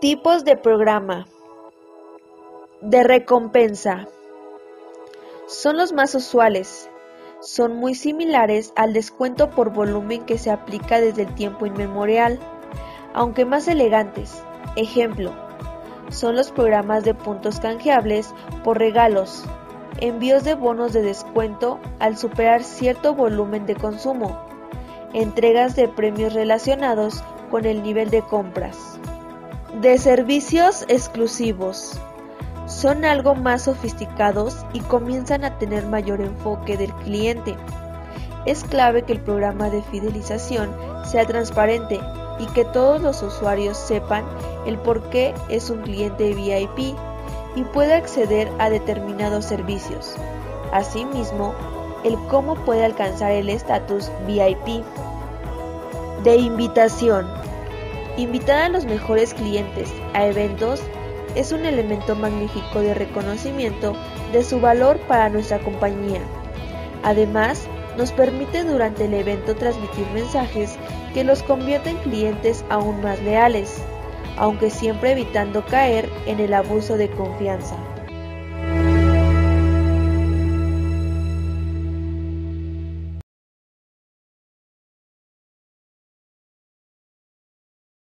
Tipos de programa de recompensa son los más usuales. Son muy similares al descuento por volumen que se aplica desde el tiempo inmemorial, aunque más elegantes. Ejemplo, son los programas de puntos canjeables por regalos, envíos de bonos de descuento al superar cierto volumen de consumo, entregas de premios relacionados con el nivel de compras. De servicios exclusivos. Son algo más sofisticados y comienzan a tener mayor enfoque del cliente. Es clave que el programa de fidelización sea transparente y que todos los usuarios sepan el por qué es un cliente VIP y pueda acceder a determinados servicios. Asimismo, el cómo puede alcanzar el estatus VIP. De invitación. Invitar a los mejores clientes a eventos es un elemento magnífico de reconocimiento de su valor para nuestra compañía. Además, nos permite durante el evento transmitir mensajes que los convierten en clientes aún más leales, aunque siempre evitando caer en el abuso de confianza.